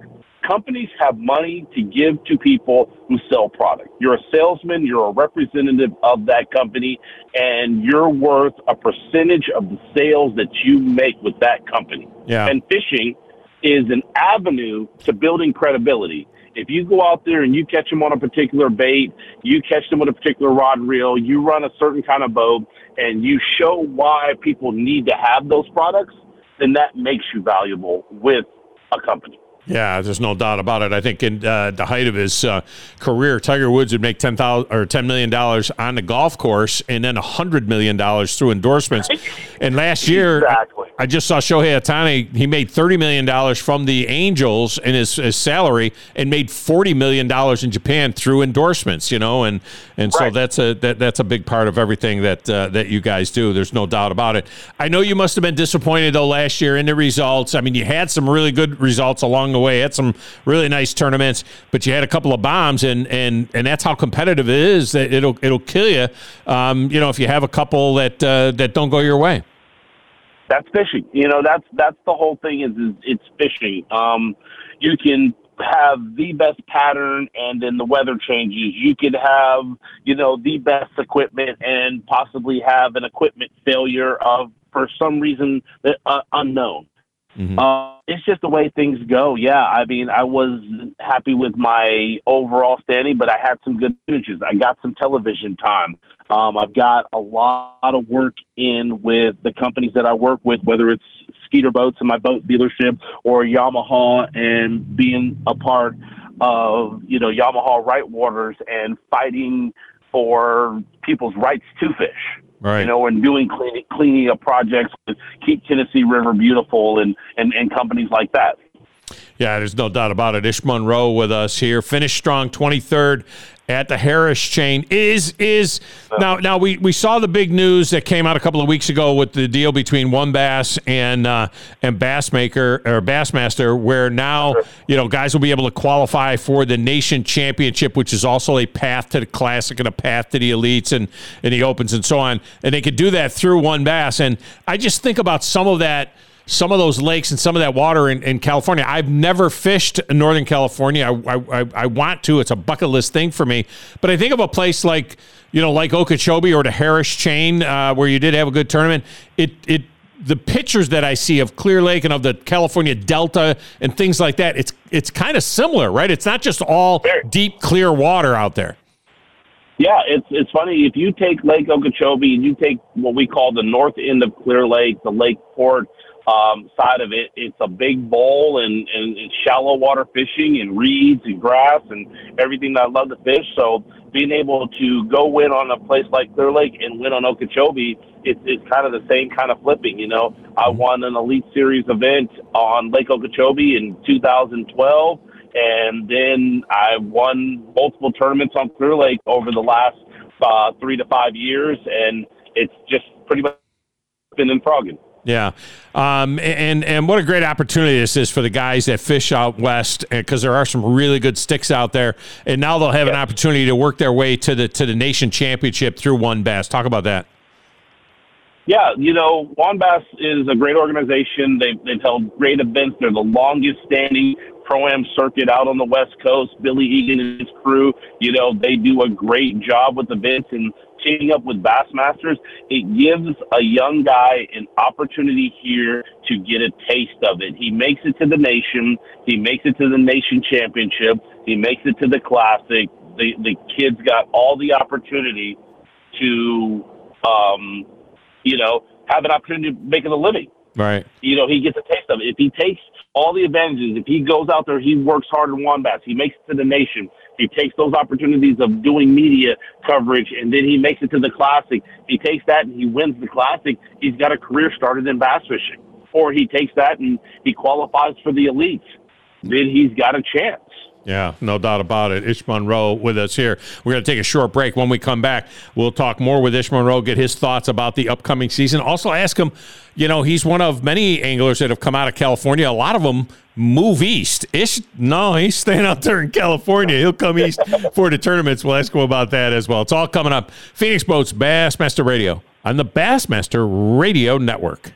Companies have money to give to people who sell product. You're a salesman, you're a representative of that company, and you're worth a percentage of the sales that you make with that company. Yeah. And fishing is an avenue to building credibility. If you go out there and you catch them on a particular bait, you catch them with a particular rod and reel, you run a certain kind of boat, and you show why people need to have those products, then that makes you valuable with a company. Yeah, there's no doubt about it. I think in uh, the height of his uh, career, Tiger Woods would make ten thousand or ten million dollars on the golf course, and then hundred million dollars through endorsements. And last year, Exactly. I just saw Shohei Ohtani. He made thirty million dollars from the Angels in his, his salary, and made forty million dollars in Japan through endorsements. You know, and and so that's a that, that's a big part of everything that uh, that you guys do. There's no doubt about it. I know you must have been disappointed though last year in the results. I mean, you had some really good results along the way. Had some really nice tournaments, but you had a couple of bombs, and and and that's how competitive it is. That it'll it'll kill you. Um, you know, if you have a couple that uh, that don't go your way. that's fishing. You know, that's that's the whole thing is, is it's fishing. Um, you can have the best pattern and then the weather changes. You could have, you know, the best equipment and possibly have an equipment failure of for some reason uh, unknown. Uh, it's just the way things go. Yeah, I mean, I was happy with my overall standing, but I had some good images. I got some television time. Um, I've got a lot of work in with the companies that I work with, whether it's Skeeter Boats and my boat dealership or Yamaha and being a part of, you know, Yamaha Rightwaters and fighting for people's rights to fish Right. you know, and doing cleaning cleaning up projects Keep Tennessee River Beautiful and, and, and companies like that. Yeah, there's no doubt about it. Ish Monroe with us here. Finished strong, 23rd at the Harris chain. Is is now now we, we saw the big news that came out a couple of weeks ago with the deal between WON Bass and uh, and Bassmaker or Bassmaster, where now you know guys will be able to qualify for the nation championship, which is also a path to the classic and a path to the elites and and the opens and so on. And they could do that through WON Bass. And I just think about some of that some of those lakes and some of that water in, in California. I've never fished in Northern California. I, I, I- want to. It's a bucket list thing for me. But I think of a place like, you know, like Okeechobee or the Harris Chain, uh, where you did have a good tournament. It, it, the pictures that I see of Clear Lake and of the California Delta and things like that, it's, it's kind of similar, right? It's not just all deep, clear water out there. Yeah, it's it's funny if you take Lake Okeechobee and you take what we call the north end of Clear Lake, the Lake Port um, side of it, it's a big bowl and, and shallow water fishing and reeds and grass and everything that I love to fish. So being able to go win on a place like Clear Lake and win on Okeechobee, it's it's kind of the same kind of flipping. You know, I won an Elite Series event on Lake Okeechobee in 2012 and then I won multiple tournaments on Clear Lake over the last uh, three to five years, and it's just pretty much been in frogging. Yeah, um, and and what a great opportunity this is for the guys that fish out west, because there are some really good sticks out there, and now they'll have an opportunity to work their way to the to the nation championship through WON Bass. Talk about that. Yeah, you know, WON Bass is a great organization. They've, they've held great events. They're the longest standing pro am circuit out on the West Coast. Billy Egan and his crew, you know, they do a great job with events and teaming up with Bassmasters. It gives a young guy an opportunity here to get a taste of it. He makes it to the nation. He makes it to the nation championship. He makes it to the classic. The the kid's got all the opportunity to um, you know, have an opportunity to make it a living. Right. You know, he gets a taste of it. If he takes all the advantages, if he goes out there, he works hard in WON Bass, he makes it to the nation, he takes those opportunities of doing media coverage, and then he makes it to the classic. He takes that and he wins the classic. He's got a career started in bass fishing. Or he takes that and he qualifies for the elites. Then he's got a chance. Yeah, no doubt about it. Ish Monroe with us here. We're going to take a short break. When we come back, we'll talk more with Ish Monroe, get his thoughts about the upcoming season. Also, ask him, you know, he's one of many anglers that have come out of California. A lot of them move east. Ish, no, he's staying out there in California. He'll come east for the tournaments. We'll ask him about that as well. It's all coming up. Phoenix Boats Bassmaster Radio on the Bassmaster Radio Network.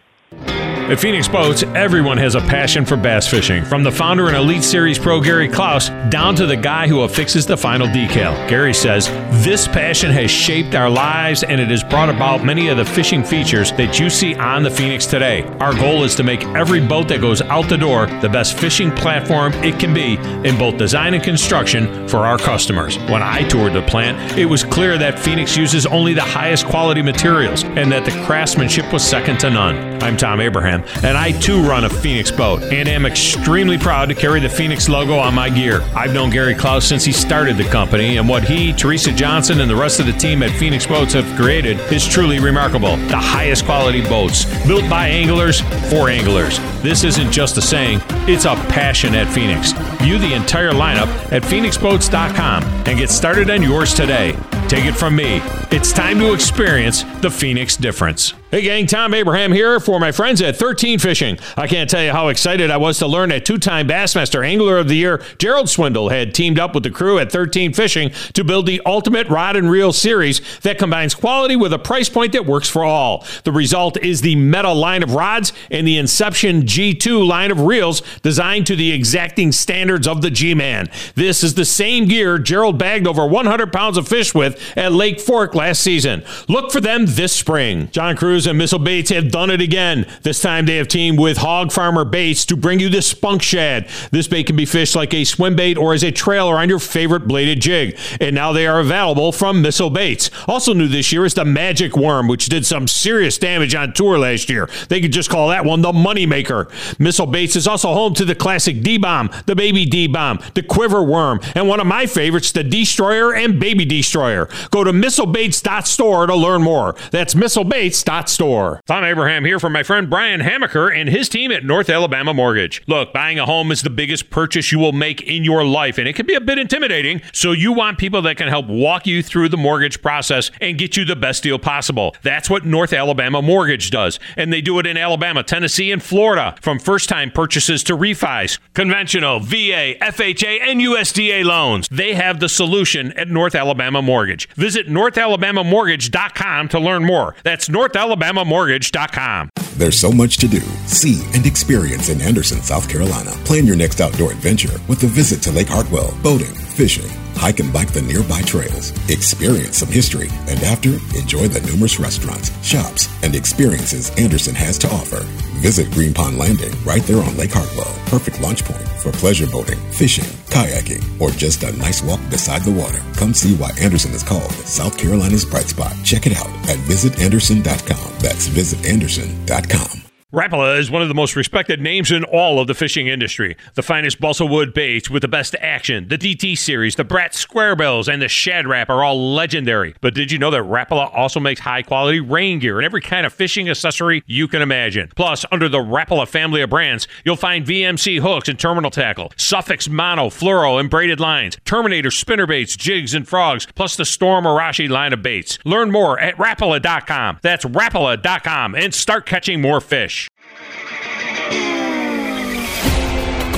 At Phoenix Boats, everyone has a passion for bass fishing. From the founder and Elite Series pro Gary Clouse down to the guy who affixes the final decal. Gary says, This passion has shaped our lives and it has brought about many of the fishing features that you see on the Phoenix today. Our goal is to make every boat that goes out the door the best fishing platform it can be in both design and construction for our customers. When I toured the plant, it was clear that Phoenix uses only the highest quality materials and that the craftsmanship was second to none. I'm Thom Abraham, and I too run a Phoenix boat and am extremely proud to carry the Phoenix logo on my gear. I've known Gary Clouse since he started the company, and what he, Teresa Johnson, and the rest of the team at Phoenix Boats have created is truly remarkable. The highest quality boats, built by anglers for anglers. This isn't just a saying, it's a passion at Phoenix. View the entire lineup at phoenixboats.com and get started on yours today. Take it from me. It's time to experience the Phoenix difference. Hey, gang, Thom Abraham here for my friends at 13 Fishing. I can't tell you how excited I was to learn that two time Bassmaster Angler of the Year, Gerald Swindle, had teamed up with the crew at 13 Fishing to build the ultimate rod and reel series that combines quality with a price point that works for all. The result is the Meta line of rods and the Inception G2 line of reels designed to the exacting standards of the G Man. This is the same gear Gerald bagged over 100 pounds of fish with at Lake Fork last season. Look for them this spring. John And Missile Baits have done it again. This time they have teamed with Hog Farmer Baits to bring you the Spunk Shad. This bait can be fished like a swim bait or as a trailer on your favorite bladed jig. And now they are available from Missile Baits. Also new this year is the Magic Worm, which did some serious damage on tour last year. They could just call that one the Moneymaker. Missile Baits is also home to the classic D Bomb, the Baby D Bomb, the Quiver Worm, and one of my favorites, the Destroyer and Baby Destroyer. Go to missilebaits.store to learn more. That's missilebaits.store. Thom Abraham here from my friend Brian Hamaker and his team at North Alabama Mortgage. Look, buying a home is the biggest purchase you will make in your life, and it can be a bit intimidating. So you want people that can help walk you through the mortgage process and get you the best deal possible. That's what North Alabama Mortgage does, and they do it in Alabama, Tennessee, and Florida, from first-time purchases to refis, conventional, VA, FHA, and USDA loans. They have the solution at North Alabama Mortgage. Visit northalabamamortgage.com to learn more. That's northalabamamortgage.com. There's so much to do, see, and experience in Anderson, South Carolina. Plan your next outdoor adventure with a visit to Lake Hartwell, boating, fishing, hike and bike the nearby trails, experience some history, and after, enjoy the numerous restaurants, shops, and experiences Anderson has to offer. Visit Green Pond Landing right there on Lake Hartwell. Perfect launch point for pleasure boating, fishing, kayaking, or just a nice walk beside the water. Come see why Anderson is called South Carolina's bright spot. Check it out at visitanderson.com. That's visitanderson.com. Rapala is one of the most respected names in all of the fishing industry. The finest balsa wood baits with the best action, the DT series, the Brat Square Bills, and the Shad Rap are all legendary. But did you know that Rapala also makes high quality rain gear and every kind of fishing accessory you can imagine? Plus, under the Rapala family of brands, you'll find VMC hooks and terminal tackle, Suffix mono, fluoro, and braided lines, Terminator spinner baits, jigs, and frogs, plus the Storm Arashi line of baits. Learn more at Rapala.com. That's Rapala.com and start catching more fish.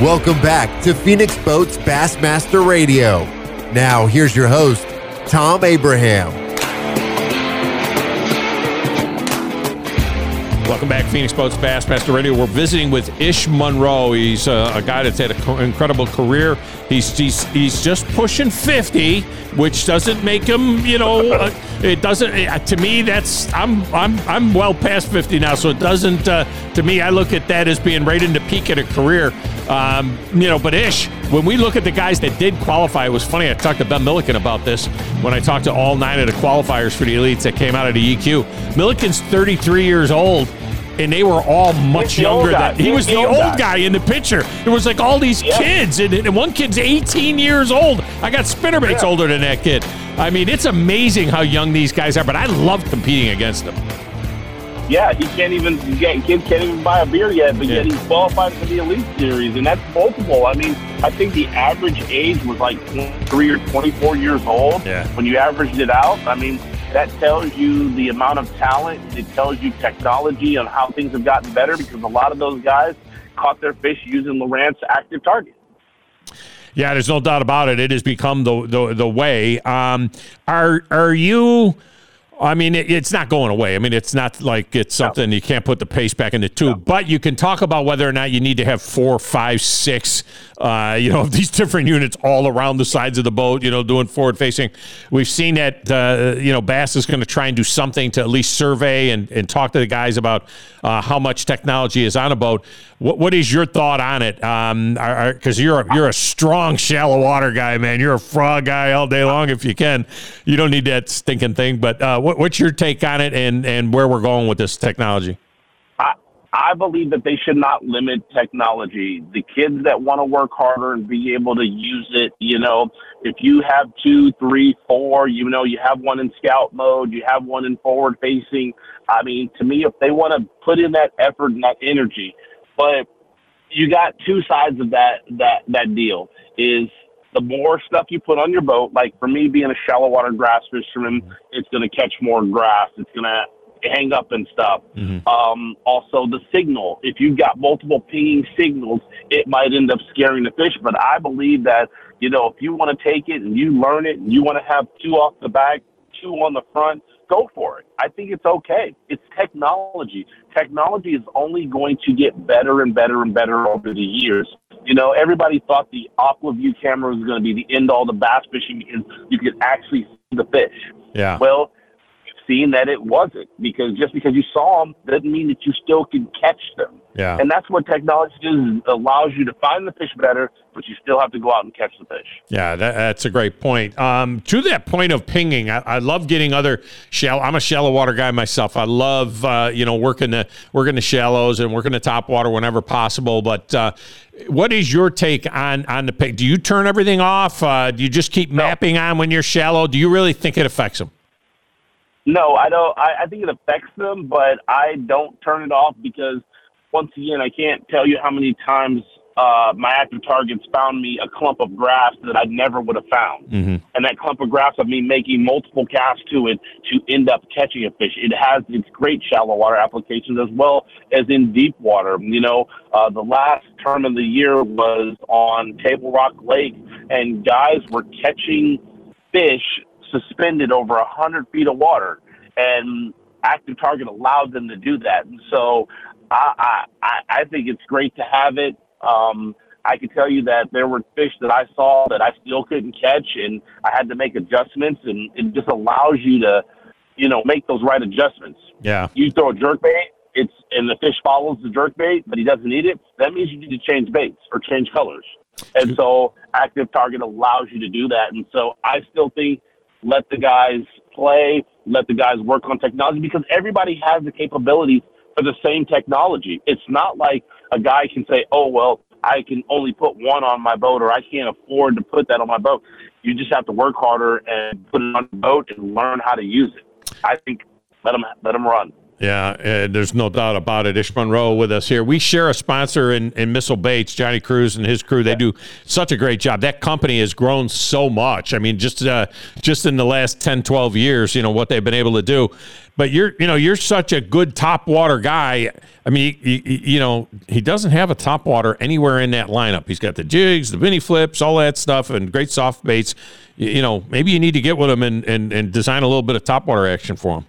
Welcome back to Phoenix Boats Bassmaster Radio. Now, here's your host, Thom Abraham. Welcome back, Phoenix Boats Bassmaster Radio. We're visiting with Ish Monroe. He's uh, a guy that's had an incredible career. He's, he's he's just pushing fifty, which doesn't make him, you know, uh, it doesn't. Uh, to me, that's I'm I'm I'm well past fifty now, so it doesn't. Uh, to me, I look at that as being right in the peak of a career. Um, you know, but Ish, when we look at the guys that did qualify, it was funny. I talked to Ben Milliken about this when I talked to all nine of the qualifiers for the elites that came out of the EQ. Milliken's 33 years old and they were all much younger than he, he was the, the old guy. guy. in the picture. It was like all these yep. kids, and, and, one kid's 18 years old. I got spinnerbaits yeah. older than that kid. I mean, it's amazing how young these guys are, but I love competing against them. Yeah, he can't even get kid can't even buy a beer yet, but yeah. yet he's qualified for the elite series, and that's multiple. I mean, I think the average age was like 23 or 24 years old. Yeah. When you averaged it out, I mean, that tells you the amount of talent. It tells you technology on how things have gotten better because a lot of those guys caught their fish using Lowrance active target. Yeah, there's no doubt about it. It has become the the, the way. Um, are are you? I mean, it, it's not going away. I mean, it's not like it's something no. you can't put the pace back in the tube. No. But you can talk about whether or not you need to have four, five, six, uh, you know, these different units all around the sides of the boat. You know, doing forward facing. We've seen that. Uh, you know, Bass is going to try and do something to at least survey and, and talk to the guys about uh, how much technology is on a boat. What what is your thought on it? Because um, you're a, you're a strong shallow water guy, man. You're a frog guy all day long if you can. You don't need that stinking thing. But uh, what, what's your take on it and and where we're going with this technology? I, believe that they should not limit technology. The kids that want to work harder and be able to use it, you know, if you have two, three, four, you know, you have one in scout mode, you have one in forward facing. I mean, to me, if they want to put in that effort and that energy, but you got two sides of that that that deal is the more stuff you put on your boat, like for me being a shallow water grass fisherman, it's going to catch more grass. It's going to hang up and stuff. Mm-hmm. Um, also, the signal. If you've got multiple pinging signals, it might end up scaring the fish. But I believe that you know if you want to take it and you learn it and you want to have two off the back, two on the front, go for it. I think it's okay. It's technology. Technology is only going to get better and better and better over the years. You know, everybody thought the Aqua-Vu camera was going to be the end all the bass fishing because you could actually see the fish. Yeah. Well, seen that it wasn't because just because you saw them doesn't mean that you still can catch them. Yeah. And that's what technology does allows you to find the fish better, but you still have to go out and catch the fish. Yeah, that, that's a great point. Um, to that point of pinging, I, I, love getting other shallow. I'm a shallow water guy myself. I love uh, you know working the working the shallows and working the top water whenever possible. But uh, what is your take on on the ping? Do you turn everything off? Uh, do you just keep no. mapping on when you're shallow? Do you really think it affects them? No, I don't. I, I think it affects them, but I don't turn it off because once again, I can't tell you how many times uh, my active targets found me a clump of grass that I never would have found. Mm-hmm. And that clump of grass of me making multiple casts to it to end up catching a fish. It has its great shallow water applications as well as in deep water. You know, uh, the last term of the year was on Table Rock Lake, and guys were catching fish suspended over a hundred feet of water, and Active Target allowed them to do that. And so I I, I think it's great to have it. Um, I can tell you that there were fish that I saw that I still couldn't catch, and I had to make adjustments, and it just allows you to, you know, make those right adjustments. Yeah. You throw a jerk bait, it's and the fish follows the jerk bait, but he doesn't eat it. That means you need to change baits or change colors. And so Active Target allows you to do that. And so I still think let the guys play, let the guys work on technology because everybody has the capabilities for the same technology. It's not like a guy can say, oh, well, I can only put one on my boat or I can't afford to put that on my boat. You just have to work harder and put it on the boat and learn how to use it. I think let them, let them run. Yeah, uh, there's no doubt about it. Ish Monroe with us here. We share a sponsor in, in Missile Baits, Johnny Crews and his crew. They do such a great job. That company has grown so much. I mean, just uh, just in the last 10, 12 years, you know, what they've been able to do. But you're, you know, you're such a good top water guy. I mean, you, you know, he doesn't have a top water anywhere in that lineup. He's got the jigs, the mini flips, all that stuff, and great soft baits. You, you know, maybe you need to get with him and, and, and design a little bit of top water action for him.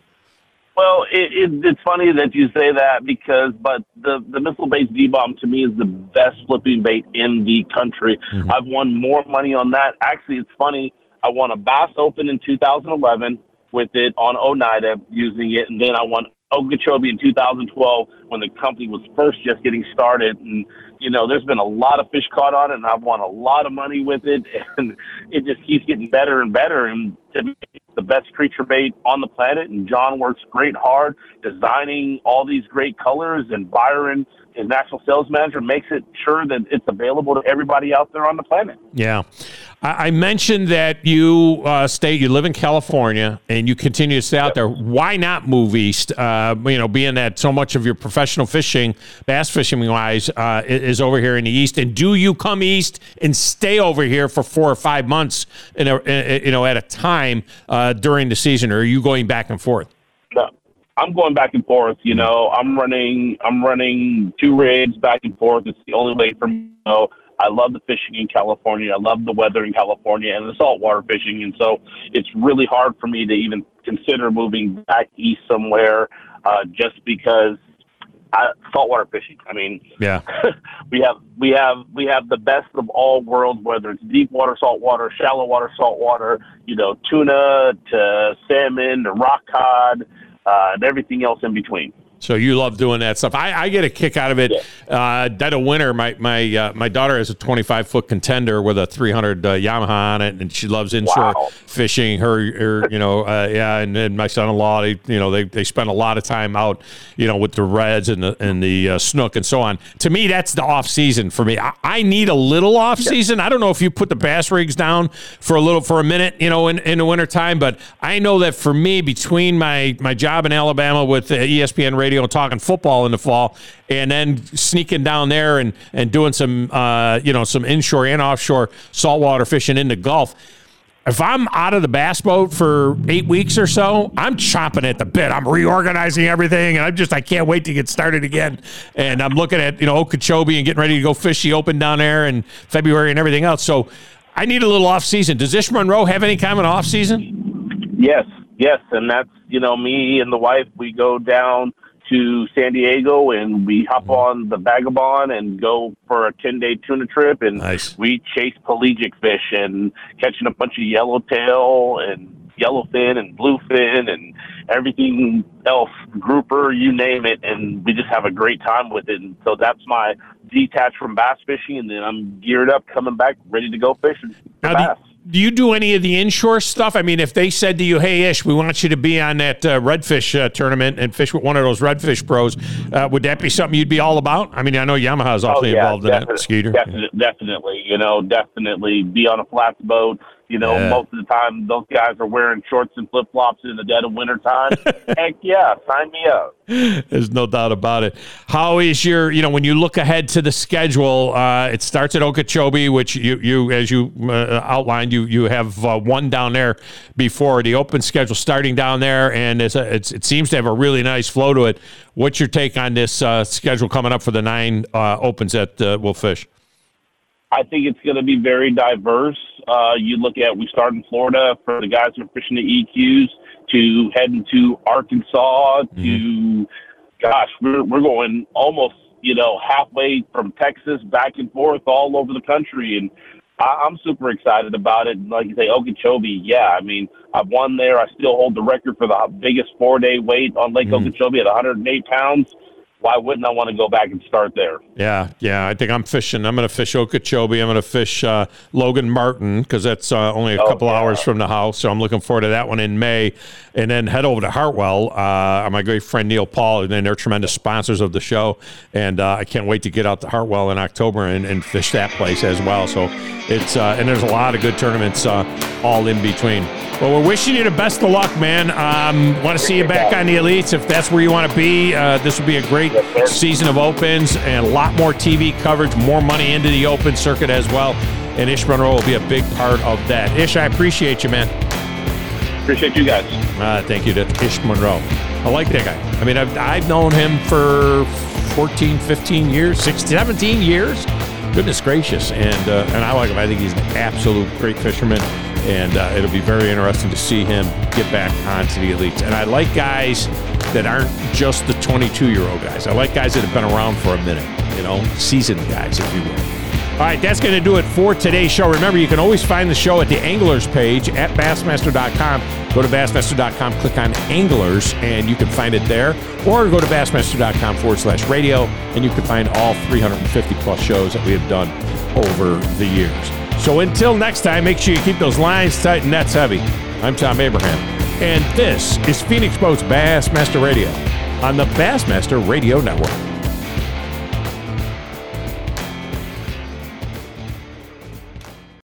Well, it, it, it's funny that you say that because, but the the Missile Baits D bomb to me is the best flipping bait in the country. Mm-hmm. I've won more money on that. Actually, it's funny. I won a Bass Open in 2011 with it on Oneida using it, and then I won Okeechobee in 2012 when the company was first just getting started. And you know, there's been a lot of fish caught on it, and I've won a lot of money with it, (laughs) and it just keeps getting better and better. And to me, the best creature bait on the planet, and John works great hard designing all these great colors, and Byron, his national sales manager, makes it sure that it's available to everybody out there on the planet. Yeah. I mentioned that you uh, stay, you live in California, and you continue to stay out yep. there. Why not move east? Uh, you know, being that so much of your professional fishing, bass fishing wise, uh, is over here in the east. And do you come east and stay over here for four or five months, in a, in, you know, at a time uh, during the season, or are you going back and forth? No, I'm going back and forth. You know, I'm running, I'm running two rigs back and forth. It's the only way for me. You know, I love the fishing in California. I love the weather in California and the saltwater fishing. And so it's really hard for me to even consider moving back east somewhere uh, just because I, saltwater fishing. I mean, yeah, (laughs) we have we have we have the best of all worlds, whether it's deep water saltwater, shallow water saltwater, you know, tuna to salmon to rock cod, uh, and everything else in between. So you love doing that stuff. I, I get a kick out of it. Uh, dead of winter, my my uh, my daughter has a 25 foot contender with a 300 uh, Yamaha on it, and she loves inshore Wow. fishing. Her, her you know, uh, yeah, and then my son-in-law, they, you know, they, they spend a lot of time out, you know, with the reds and the and the uh, snook and so on. To me, that's the off season for me. I, I need a little off season. I don't know if you put the bass rigs down for a little for a minute, you know, in, in the wintertime, but I know that for me, between my my job in Alabama with uh, ESPN Radio and talking football in the fall, and then sneaking down there and and doing some uh, you know some inshore and offshore saltwater fishing in the Gulf if I'm out of the bass boat for eight weeks or so, I'm chomping at the bit. I'm reorganizing everything, and I'm just I can't wait to get started again. And I'm looking at you know Okeechobee and getting ready to go fish the open down there in February and everything else. So I need a little off season. Does Ish Monroe have any kind of off season? Yes, yes, and that's you know me and the wife. We go down to San Diego and we hop mm-hmm. on the Vagabond and go for a ten day tuna trip, and Nice. we chase pelagic fish and catching a bunch of yellowtail and yellowfin and bluefin and everything else, grouper, you name it, and we just have a great time with it. And so that's my detach from bass fishing, and then I'm geared up, coming back, ready to go fishing Now, do. Do you do any of the inshore stuff? I mean, if they said to you, "Hey, Ish, we want you to be on that uh, redfish uh, tournament and fish with one of those redfish pros," uh, would that be something you'd be all about? I mean, I know Yamaha's awfully involved in that. Skeeter, definite- Definitely, you know, definitely be on a flats boat. You know, Yeah. most of the time those guys are wearing shorts and flip flops in the dead of winter time. (laughs) Heck yeah, sign me up. There's no doubt about it. How is your, you know, when you look ahead to the schedule, uh, it starts at Okeechobee, which you, you as you uh, outlined, you you have uh, one down there before the open schedule starting down there, and it's, a, it's it seems to have a really nice flow to it. What's your take on this uh, schedule coming up for the nine uh, opens at uh, Will Fish? I think it's going to be very diverse. Uh, you look at we start in Florida for the guys who are fishing the EQs to heading to Arkansas to, gosh, we're we're going almost you know halfway from Texas back and forth all over the country, and I, I'm super excited about it. And like you say, Okeechobee, yeah, I mean I've won there. I still hold the record for the biggest four day weight on Lake Okeechobee at 108 pounds. Why wouldn't I want to go back and start there? Yeah, yeah. I think I'm fishing. I'm going to fish Okeechobee. I'm going to fish uh, Logan Martin because that's uh, only a Oh, couple yeah. hours from the house. So I'm looking forward to that one in May. And then head over to Hartwell. Uh, my great friend Neil Paul, and they're tremendous sponsors of the show. And uh, I can't wait to get out to Hartwell in October and, and fish that place as well. So it's uh, and there's a lot of good tournaments uh, all in between. Well, we're wishing you the best of luck, man. Um, want to see you back on the elites if that's where you want to be. Uh, this will be a great Yes, season of opens and a lot more TV coverage, more money into the open circuit as well. And Ish Monroe will be a big part of that. Ish, I appreciate you, man. Appreciate you guys. Uh, thank you to Ish Monroe. I like that guy. I mean, I've, I've known him for 14, 15 years, 16, 17 years. Goodness gracious. And, uh, and I like him. I think he's an absolute great fisherman. And uh, it'll be very interesting to see him get back onto the elites. And I like guys that aren't just the 22 year old guys. I like guys that have been around for a minute, you know, seasoned guys, if you will. All right, that's going to do it for today's show. Remember, you can always find the show at the Anglers page at Bassmaster.com. Go to Bassmaster.com, click on Anglers, and you can find it there. Or go to Bassmaster.com forward slash radio, and you can find all 350 plus shows that we have done over the years. So until next time, make sure you keep those lines tight and nets heavy. I'm Thom Abraham, and this is Phoenix Boats Bassmaster Radio on the Bassmaster Radio Network.